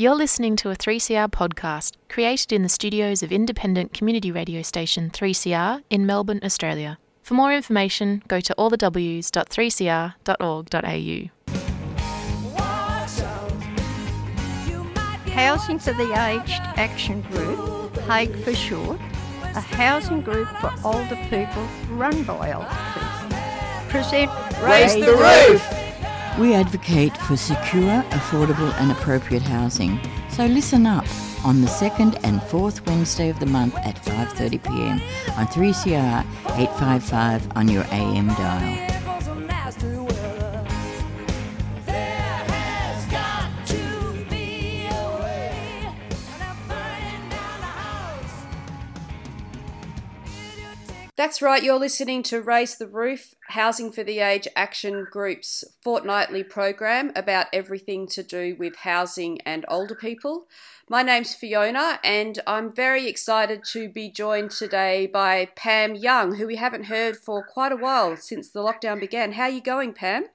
You're listening to a 3CR podcast created in the studios of independent community radio station 3CR in Melbourne, Australia. For more information, go to allthews.3cr.org.au. Housing for the Aged Action Group, HAAG for short, a housing group for older people run by older people. Present Raise the Roof! We advocate for secure, affordable, and appropriate housing. So listen up on the second and fourth Wednesday of the month at 5:30 p.m. on 3CR 855 on your AM dial. That's right, you're listening to Raise the Roof, Housing for the Age Action Group's fortnightly program about everything to do with housing and older people. My name's Fiona, and I'm very excited to be joined today by Pam Young, who we haven't heard for quite a while since the lockdown began. How are you going, Pam?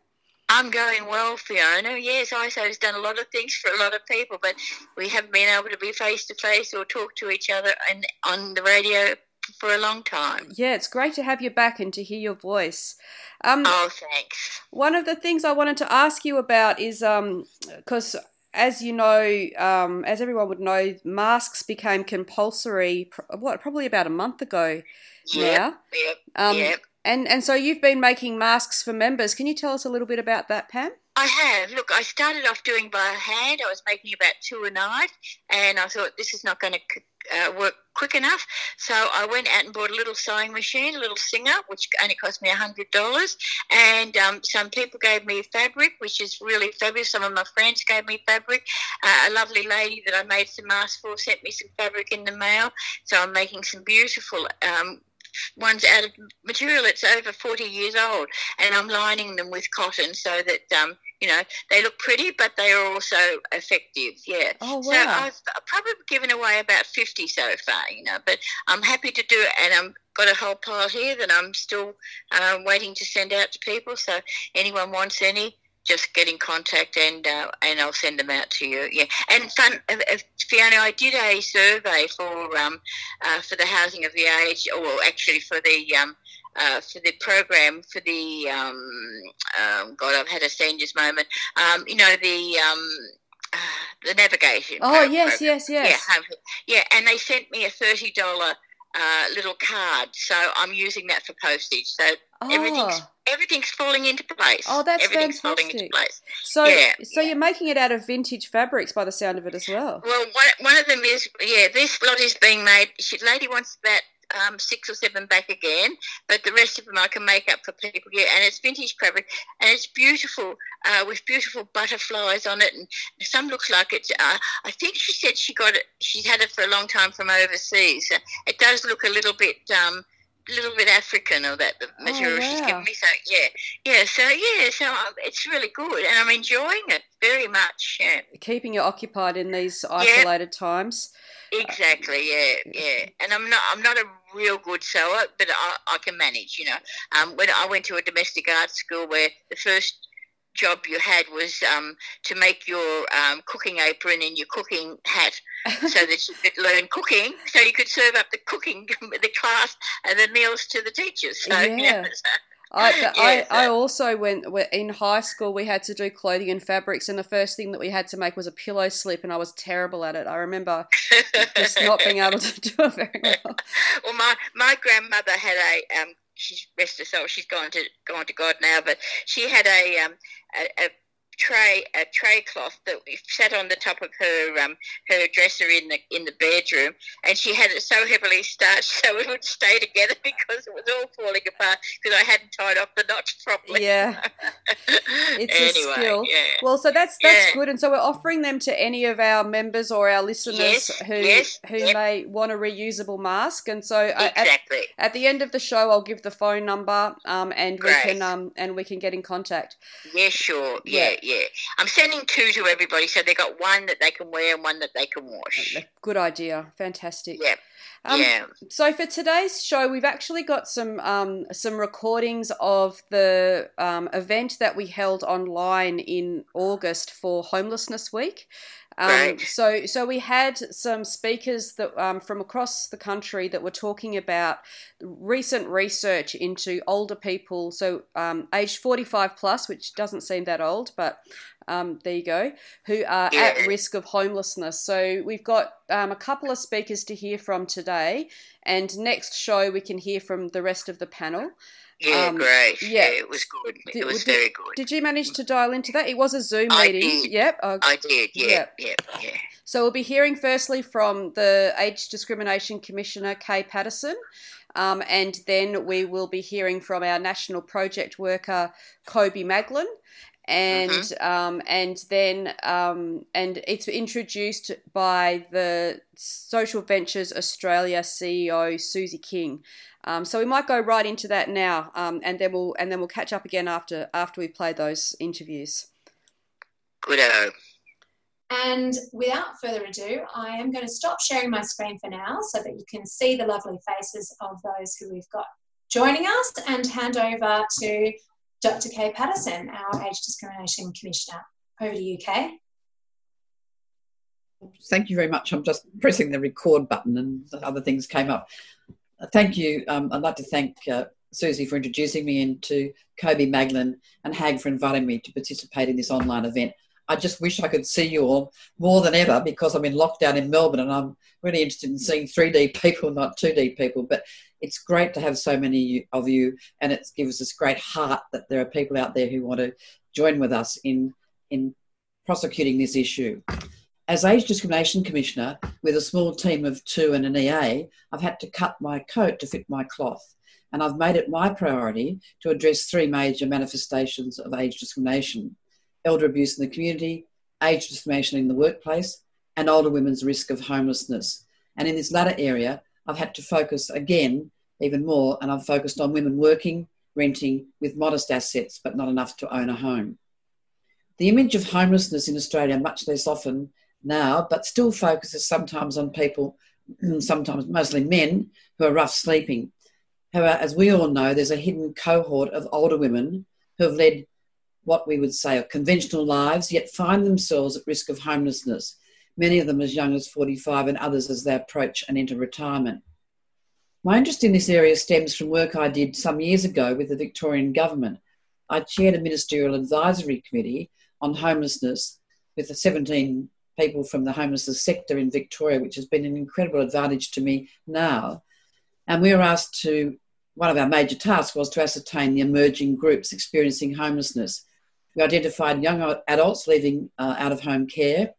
I'm going well, Fiona. Yes, ISO's done a lot of things for a lot of people, but we haven't been able to be face to face or talk to each other and on the radio for a long time. Yeah, it's great to have you back and to hear your voice. Um, oh, thanks. One of the things I wanted to ask you about is because, um, as you know, um, as everyone would know, masks became compulsory. What, probably about a month ago yep, now. Yep. Um, yep. And and so you've been making masks for members. Can you tell us a little bit about that, Pam? I have. Look, I started off doing by hand. I was making about two a night, and I thought this is not going to uh, work quick enough. So I went out and bought a little sewing machine, a little Singer, which only cost me hundred dollars. And um, some people gave me fabric, which is really fabulous. Some of my friends gave me fabric. Uh, a lovely lady that I made some masks for sent me some fabric in the mail. So I'm making some beautiful. Um, ones out of material that's over 40 years old and I'm lining them with cotton so that um, you know they look pretty but they are also effective yeah oh, wow. so I've probably given away about 50 so far you know but I'm happy to do it and I'm got a whole pile here that I'm still uh, waiting to send out to people so anyone wants any just get in contact and uh, and I'll send them out to you. Yeah, and fun, uh, Fiona, I did a survey for um uh, for the housing of the age, or actually for the um. Uh, for the program, for the um, um, God, I've had a seniors moment. Um, you know the um, uh, the navigation. Oh program. yes, yes, yes. Yeah, yeah, and they sent me a thirty dollar uh, little card, so I'm using that for postage. So oh. everything's everything's falling into place. Oh, that's everything's fantastic. falling into place. So, yeah, so yeah. you're making it out of vintage fabrics by the sound of it as well. Well, one, one of them is yeah. This lot is being made. She lady wants about um, six or seven back again, but the rest of them I can make up for people. Yeah, and it's vintage fabric, and it's beautiful uh, with beautiful butterflies on it, and some looks like it's. Uh, I think she said she got it. She's had it for a long time from overseas. It does look a little bit. Um, little bit African or that the material oh, she's given me. So yeah, yeah. So yeah, so um, it's really good, and I'm enjoying it very much. Yeah. Keeping you occupied in these isolated times. Exactly. Yeah, yeah. And I'm not. I'm not a real good sewer, but I, I can manage. You know, um, when I went to a domestic arts school where the first job you had was um, to make your um, cooking apron and your cooking hat so that you could learn cooking, so you could serve up the cooking, the class, and the meals to the teachers. So, Yeah. you know, so- I, Yeah, I, I also went we- in high school. We had to do clothing and fabrics, and the first thing that we had to make was a pillow slip, and I was terrible at it. I remember just not being able to do it very well. well, my my grandmother had a um. She's rest her soul. She's gone to gone to God now, but she had a um a, a tray a tray cloth that we sat on the top of her um her dresser in the in the bedroom, and she had it so heavily starched so it would stay together because it was all falling apart because I hadn't tied off the knots properly. Yeah. It's a skill. Yeah. Well, so that's that's Yeah. good, and so we're offering them to any of our members or our listeners Yes, who yes, who yep. may want a reusable mask. And so uh, at, exactly. at the end of the show, I'll give the phone number, um, and we can um, and we can get in contact. Yeah, sure. Yeah, yeah. I'm sending two to everybody, so they got one that they can wear and one that they can wash. Good idea. Fantastic. Yeah. Um, yeah. So for today's show, we've actually got some um, some recordings of the um, event that we held online in August for Homelessness Week. Um, Right. So, so we had some speakers that um, from across the country that were talking about recent research into older people, so um, aged forty-five plus, which doesn't seem that old, but um, there you go, who are at risk of homelessness. So we've got um, a couple of speakers to hear from today, and next show we can hear from the rest of the panel. Yeah, um, great. yeah. Yeah. it was good. Did- it was did- very good. Did you manage to dial into that? It was a Zoom I meeting. did. Yep. Oh, I did. Yeah. Yeah. Yeah. Yeah. So we'll be hearing firstly from the Age Discrimination Commissioner, Kay Patterson, um, and then we will be hearing from our national project worker, Kobe Maglin. And um, and then um, and it's introduced by the Social Ventures Australia CEO Susie King. Um, so we might go right into that now, um, and then we'll and then we'll catch up again after after we play those interviews. Goodo. And without further ado, I am going to stop sharing my screen for now so that you can see the lovely faces of those who we've got joining us and hand over to Dr. Kay Patterson, our Age Discrimination Commissioner. Over to you, Kay. Thank you very much. I'm just pressing the record button and other things came up. Thank you. Um, I'd like to thank uh, Susie for introducing me and to Kobe Maglin and HAAG for inviting me to participate in this online event. I just wish I could see you all more than ever because I'm in lockdown in Melbourne and I'm really interested in seeing 3D people, not 2D people. But it's great to have so many of you and it gives us great heart that there are people out there who want to join with us in, in prosecuting this issue. As Age Discrimination Commissioner, with a small team of two and an EA, I've had to cut my coat to fit my cloth. And I've made it my priority to address three major manifestations of age discrimination elder abuse in the community, age discrimination in the workplace, and older women's risk of homelessness. And in this latter area, I've had to focus again even more, and I've focused on women working, renting with modest assets, but not enough to own a home. The image of homelessness in Australia, much less often now, but still focuses sometimes on people, sometimes mostly men, who are rough sleeping. However, as we all know, there's a hidden cohort of older women who have led what we would say are conventional lives, yet find themselves at risk of homelessness, many of them as young as 45 and others as they approach and enter retirement. My interest in this area stems from work I did some years ago with the Victorian Government. I chaired a ministerial advisory committee on homelessness with the 17 people from the homelessness sector in Victoria, which has been an incredible advantage to me now. And we were asked to, one of our major tasks was to ascertain the emerging groups experiencing homelessness. We identified young adults living uh, out of home care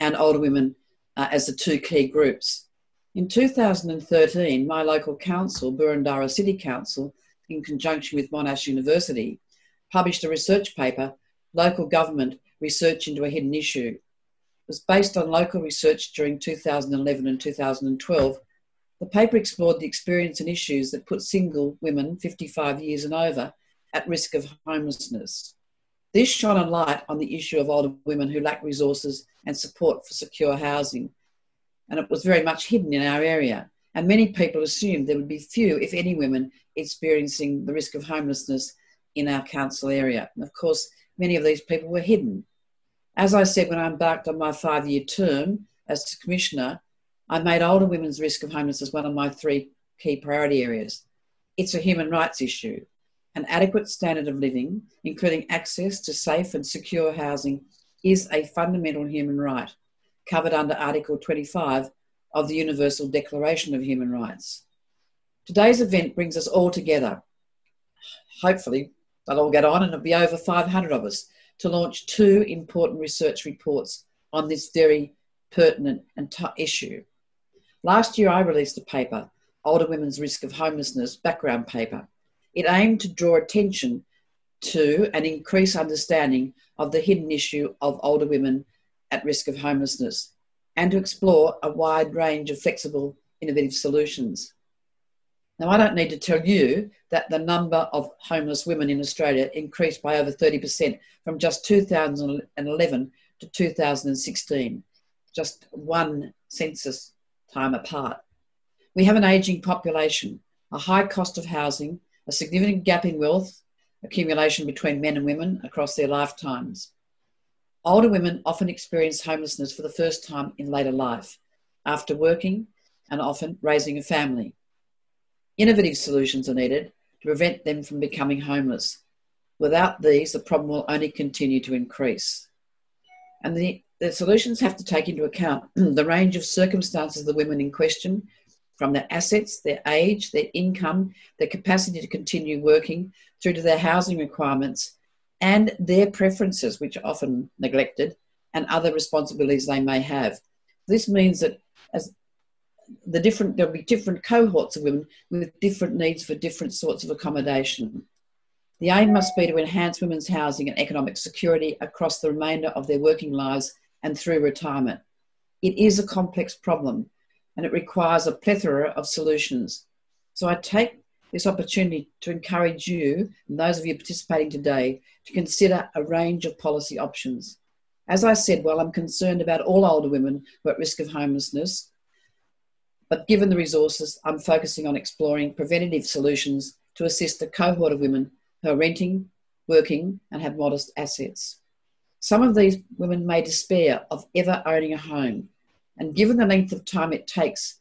and older women uh, as the two key groups. In 2013, my local council, Boroondara City Council, in conjunction with Monash University, published a research paper, Local Government Research into a Hidden Issue. It was based on local research during 2011 and 2012. The paper explored the experience and issues that put single women 55 years and over at risk of homelessness. This shone a light on the issue of older women who lack resources and support for secure housing. And it was very much hidden in our area. And many people assumed there would be few, if any, women experiencing the risk of homelessness in our council area. And of course, many of these people were hidden. As I said when I embarked on my five year term as Commissioner, I made older women's risk of homelessness one of my three key priority areas. It's a human rights issue. An adequate standard of living, including access to safe and secure housing, is a fundamental human right covered under Article 25 of the Universal Declaration of Human Rights. Today's event brings us all together. Hopefully, they'll all get on and it'll be over 500 of us to launch two important research reports on this very pertinent and t- issue. Last year, I released a paper, Older Women's Risk of Homelessness background paper. It aimed to draw attention to and increase understanding of the hidden issue of older women at risk of homelessness and to explore a wide range of flexible, innovative solutions. Now, I don't need to tell you that the number of homeless women in Australia increased by over 30% from just 2011 to 2016, just one census time apart. We have an ageing population, a high cost of housing, a significant gap in wealth accumulation between men and women across their lifetimes. Older women often experience homelessness for the first time in later life, after working and often raising a family. Innovative solutions are needed to prevent them from becoming homeless. Without these, the problem will only continue to increase. And the, the solutions have to take into account the range of circumstances of the women in question, from their assets, their age, their income, their capacity to continue working, through to their housing requirements and their preferences, which are often neglected, and other responsibilities they may have. This means that as the different there'll be different cohorts of women with different needs for different sorts of accommodation. The aim must be to enhance women's housing and economic security across the remainder of their working lives and through retirement. It is a complex problem and it requires a plethora of solutions. So I take this opportunity to encourage you and those of you participating today to consider a range of policy options. As I said, while I'm concerned about all older women who are at risk of homelessness, but given the resources, I'm focusing on exploring preventative solutions to assist a cohort of women who are renting, working, and have modest assets. Some of these women may despair of ever owning a home, and given the length of time it takes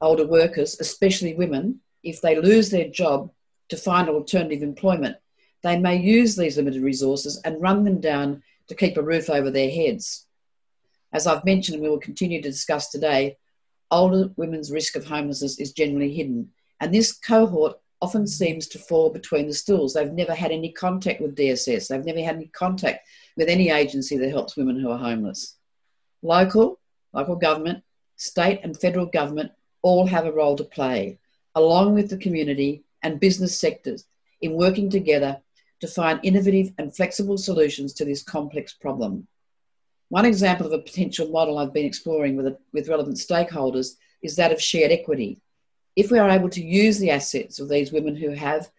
older workers, especially women, if they lose their job to find alternative employment, they may use these limited resources and run them down to keep a roof over their heads. As I've mentioned, and we will continue to discuss today, older women's risk of homelessness is generally hidden. And this cohort often seems to fall between the stools. They've never had any contact with DSS, they've never had any contact with any agency that helps women who are homeless. Local, local government, state, and federal government all have a role to play, along with the community and business sectors, in working together to find innovative and flexible solutions to this complex problem. One example of a potential model I've been exploring with, a, with relevant stakeholders is that of shared equity. If we are able to use the assets of these women who have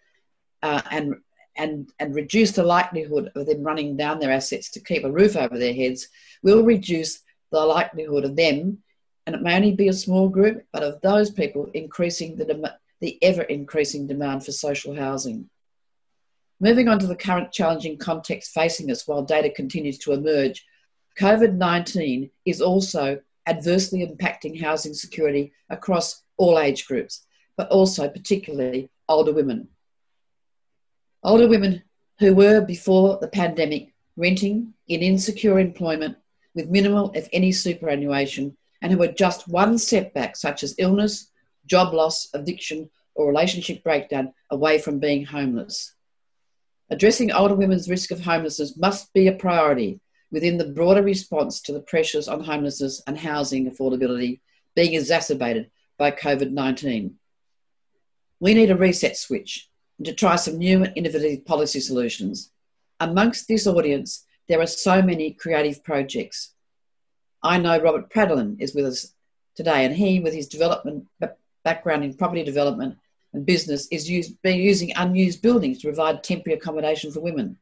uh, and, and, and reduce the likelihood of them running down their assets to keep a roof over their heads, we'll reduce the likelihood of them, and it may only be a small group, but of those people increasing the, dem- the ever increasing demand for social housing. Moving on to the current challenging context facing us while data continues to emerge, COVID 19 is also adversely impacting housing security across all age groups, but also particularly older women. Older women who were before the pandemic renting in insecure employment with minimal, if any, superannuation and who had just one setback, such as illness, job loss, addiction, or relationship breakdown, away from being homeless. Addressing older women's risk of homelessness must be a priority within the broader response to the pressures on homelessness and housing affordability being exacerbated by COVID 19. We need a reset switch and to try some new and innovative policy solutions. Amongst this audience, there are so many creative projects. I know Robert Pradolin is with us today, and he, with his development background in property development and business, is used, using unused buildings to provide temporary accommodation for women.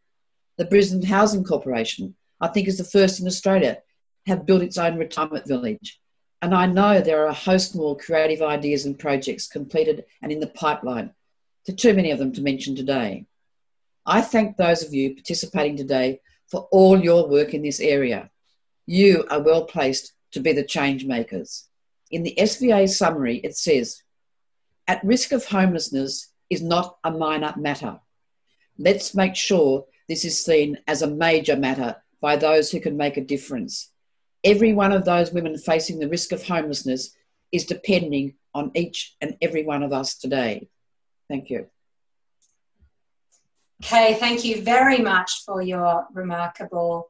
The Brisbane Housing Corporation I think is the first in Australia, have built its own retirement village. And I know there are a host more creative ideas and projects completed and in the pipeline, to too many of them to mention today. I thank those of you participating today for all your work in this area. You are well placed to be the change makers. In the SVA summary, it says, at risk of homelessness is not a minor matter. Let's make sure this is seen as a major matter by those who can make a difference. Every one of those women facing the risk of homelessness is depending on each and every one of us today. Thank you. Okay, thank you very much for your remarkable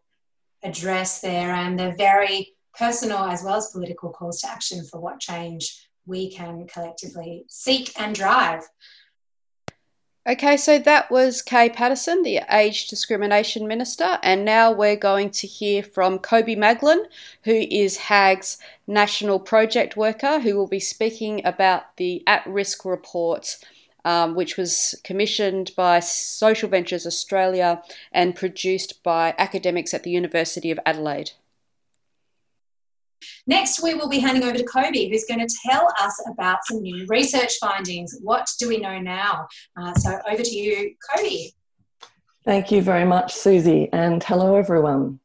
address there and the very personal as well as political calls to action for what change we can collectively seek and drive. Okay, so that was Kay Patterson, the Age Discrimination Minister, and now we're going to hear from Kobe Maglin, who is HAAG's National Project Worker, who will be speaking about the At Risk Report, um, which was commissioned by Social Ventures Australia and produced by academics at the University of Adelaide. Next, we will be handing over to Kobe, who's going to tell us about some new research findings. What do we know now? Uh, so, over to you, Kobe. Thank you very much, Susie, and hello, everyone.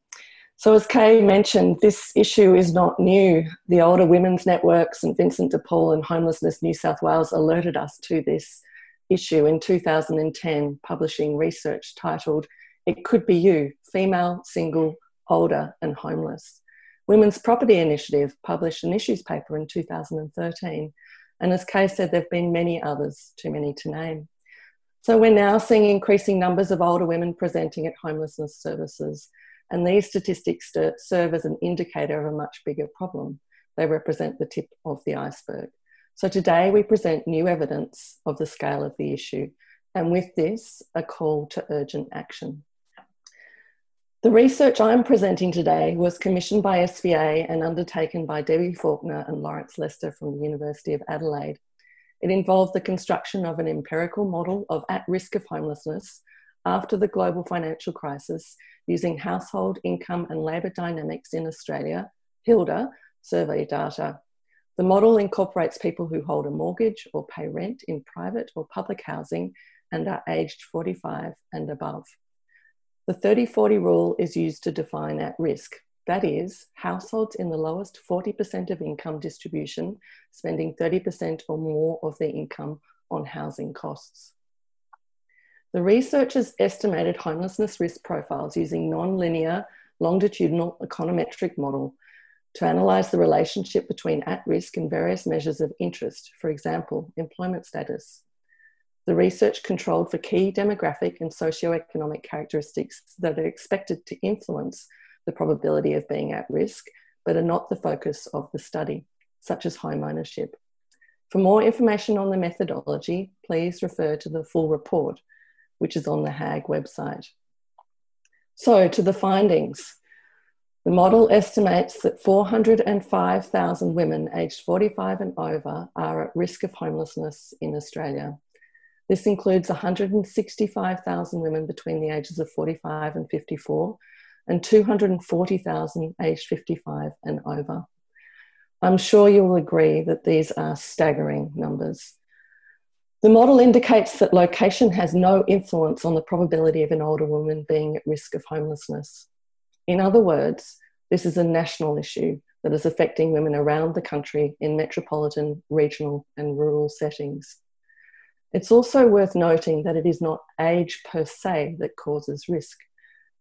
So, as Kay mentioned, this issue is not new. The Older Women's Network, St Vincent de Paul, and Homelessness New South Wales alerted us to this issue in 2010, publishing research titled It Could Be You Female, Single, Older, and Homeless. Women's Property Initiative published an issues paper in 2013, and as Kay said, there have been many others, too many to name. So we're now seeing increasing numbers of older women presenting at homelessness services, and these statistics serve as an indicator of a much bigger problem. They represent the tip of the iceberg. So today we present new evidence of the scale of the issue, and with this, a call to urgent action. The research I'm presenting today was commissioned by SVA and undertaken by Debbie Faulkner and Laurence Lester from the University of Adelaide. It involved the construction of an empirical model of at risk of homelessness after the global financial crisis using household income and labour dynamics in Australia, HILDA, survey data. The model incorporates people who hold a mortgage or pay rent in private or public housing and are aged 45 and above. The 30 40 rule is used to define at risk. That is, households in the lowest 40% of income distribution spending 30% or more of their income on housing costs. The researchers estimated homelessness risk profiles using non-linear longitudinal econometric model to analyse the relationship between at risk and various measures of interest, for example, employment status, the research controlled for key demographic and socioeconomic characteristics that are expected to influence the probability of being at risk, but are not the focus of the study, such as home ownership. For more information on the methodology, please refer to the full report, which is on the HAAG website. So, to the findings. The model estimates that 405,000 women aged 45 and over are at risk of homelessness in Australia. This includes 165,000 women between the ages of 45 and 54 and 240,000 aged 55 and over. I'm sure you'll agree that these are staggering numbers. The model indicates that location has no influence on the probability of an older woman being at risk of homelessness. In other words, this is a national issue that is affecting women around the country in metropolitan, regional, and rural settings. It's also worth noting that it is not age per se that causes risk.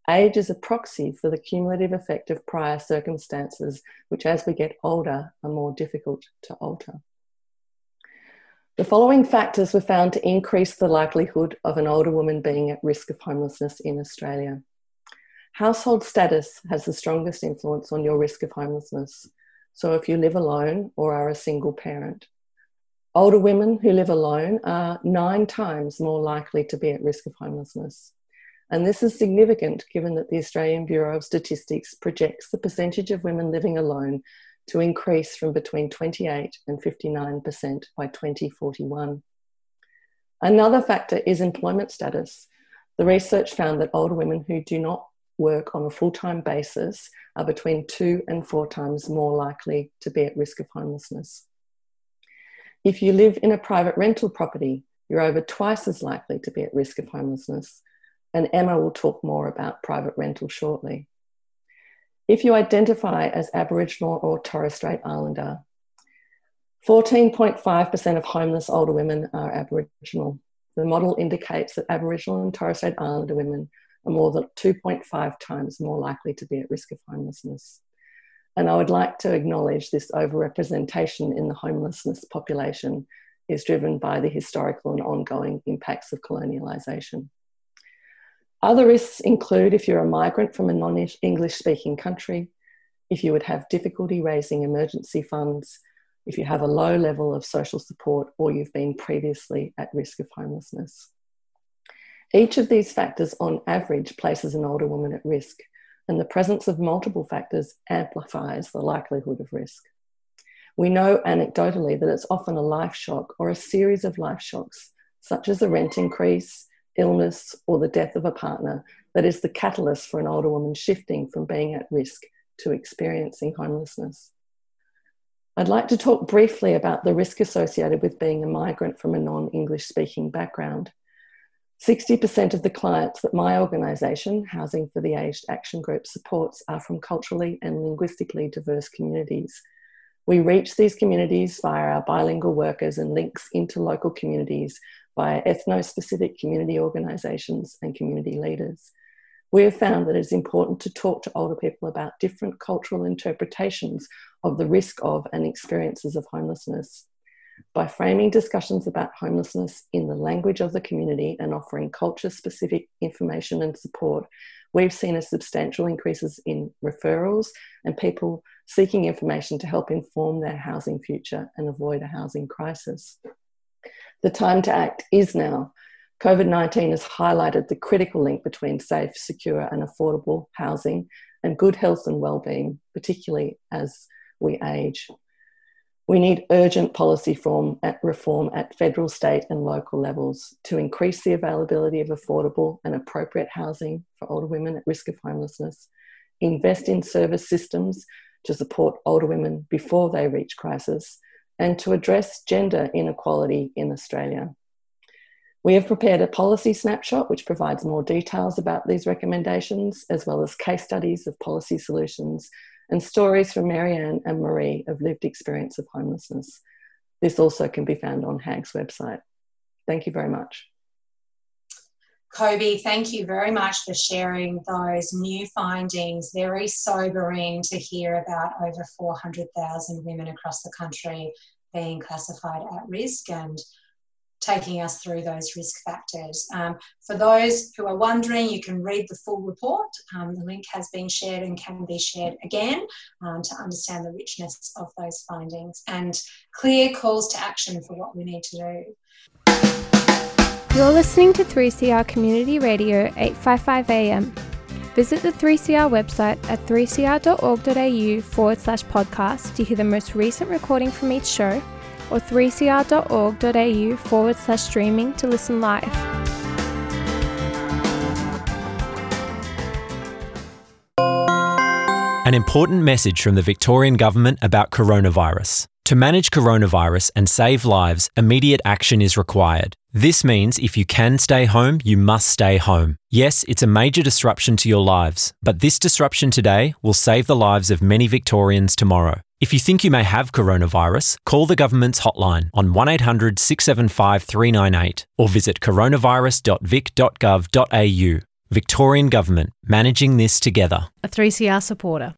Age is a proxy for the cumulative effect of prior circumstances, which as we get older are more difficult to alter. The following factors were found to increase the likelihood of an older woman being at risk of homelessness in Australia. Household status has the strongest influence on your risk of homelessness. So, if you live alone or are a single parent, Older women who live alone are nine times more likely to be at risk of homelessness. And this is significant given that the Australian Bureau of Statistics projects the percentage of women living alone to increase from between 28 and 59% by 2041. Another factor is employment status. The research found that older women who do not work on a full time basis are between two and four times more likely to be at risk of homelessness. If you live in a private rental property, you're over twice as likely to be at risk of homelessness. And Emma will talk more about private rental shortly. If you identify as Aboriginal or Torres Strait Islander, 14.5% of homeless older women are Aboriginal. The model indicates that Aboriginal and Torres Strait Islander women are more than 2.5 times more likely to be at risk of homelessness. And I would like to acknowledge this overrepresentation in the homelessness population is driven by the historical and ongoing impacts of colonialisation. Other risks include if you're a migrant from a non English speaking country, if you would have difficulty raising emergency funds, if you have a low level of social support, or you've been previously at risk of homelessness. Each of these factors, on average, places an older woman at risk, and the presence of multiple factors amplifies the likelihood of risk. We know anecdotally that it's often a life shock or a series of life shocks, such as a rent increase, illness, or the death of a partner, that is the catalyst for an older woman shifting from being at risk to experiencing homelessness. I'd like to talk briefly about the risk associated with being a migrant from a non English speaking background. 60% of the clients that my organisation, Housing for the Aged Action Group, supports are from culturally and linguistically diverse communities. We reach these communities via our bilingual workers and links into local communities via ethno specific community organisations and community leaders. We have found that it is important to talk to older people about different cultural interpretations of the risk of and experiences of homelessness. By framing discussions about homelessness in the language of the community and offering culture specific information and support, we've seen a substantial increases in referrals and people seeking information to help inform their housing future and avoid a housing crisis. The time to act is now. COVID 19 has highlighted the critical link between safe, secure, and affordable housing and good health and well-being, particularly as we age. We need urgent policy form at reform at federal, state, and local levels to increase the availability of affordable and appropriate housing for older women at risk of homelessness, invest in service systems to support older women before they reach crisis, and to address gender inequality in Australia. We have prepared a policy snapshot which provides more details about these recommendations, as well as case studies of policy solutions and stories from Marianne and Marie of lived experience of homelessness. This also can be found on HAAG's website. Thank you very much. Kobe, thank you very much for sharing those new findings. Very sobering to hear about over 400,000 women across the country being classified at risk and taking us through those risk factors. Um, for those who are wondering, you can read the full report. Um, the link has been shared and can be shared again um, to understand the richness of those findings and clear calls to action for what we need to do. You're listening to 3CR Community Radio 855 AM. Visit the 3CR website at 3cr.org.au forward slash podcast to hear the most recent recording from each show or 3cr.org.au forward slash streaming to listen live. An important message from the Victorian Government about coronavirus. To manage coronavirus and save lives, immediate action is required. This means if you can stay home, you must stay home. Yes, it's a major disruption to your lives, but this disruption today will save the lives of many Victorians tomorrow. If you think you may have coronavirus, call the government's hotline on 1800 675 398 or visit coronavirus.vic.gov.au. Victorian Government, managing this together. A 3CR supporter.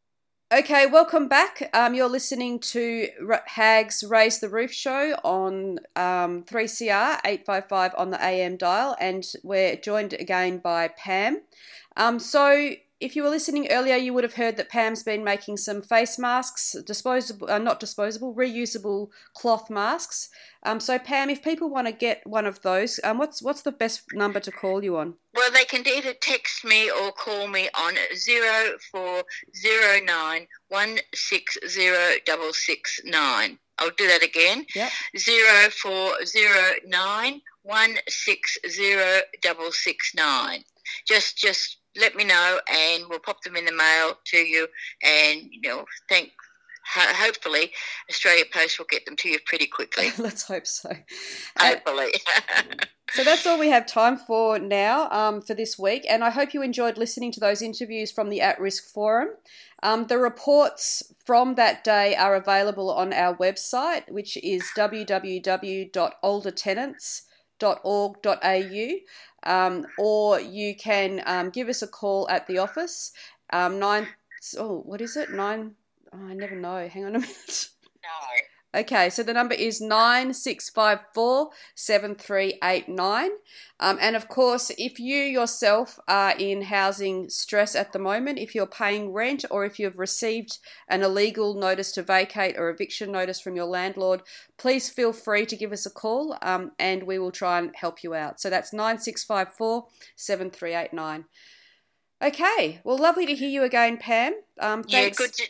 Okay, welcome back. Um, you're listening to HAAG's Raise the Roof show on um, 3CR 855 on the AM dial, and we're joined again by Pam. Um, so, if you were listening earlier, you would have heard that Pam's been making some face masks, disposable, uh, not disposable, reusable cloth masks. Um, so, Pam, if people want to get one of those, um, what's what's the best number to call you on? Well, they can either text me or call me on zero four zero nine one six zero double six nine. I'll do that again. Yep. Zero four zero nine one six zero double six nine. Just just let me know and we'll pop them in the mail to you and you know thank hopefully australia post will get them to you pretty quickly. Let's hope so. Hopefully. so that's all we have time for now um, for this week and i hope you enjoyed listening to those interviews from the at-risk forum. Um, the reports from that day are available on our website which is www.oldertenants.org.au um, or you can um, give us a call at the office. Um, nine, oh, what is it? Nine, oh, I never know. Hang on a minute. Okay, so the number is 9654 7389. Um, and of course, if you yourself are in housing stress at the moment, if you're paying rent or if you've received an illegal notice to vacate or eviction notice from your landlord, please feel free to give us a call um, and we will try and help you out. So that's 9654 7389. Okay, well, lovely to hear you again, Pam. Um, yeah, good. To,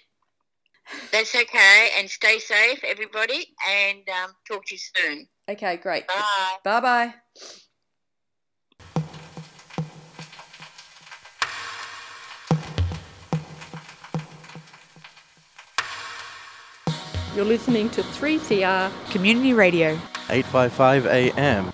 that's okay, and stay safe, everybody, and um, talk to you soon. Okay, great. Bye. Bye bye. You're listening to 3CR Community Radio 855 AM.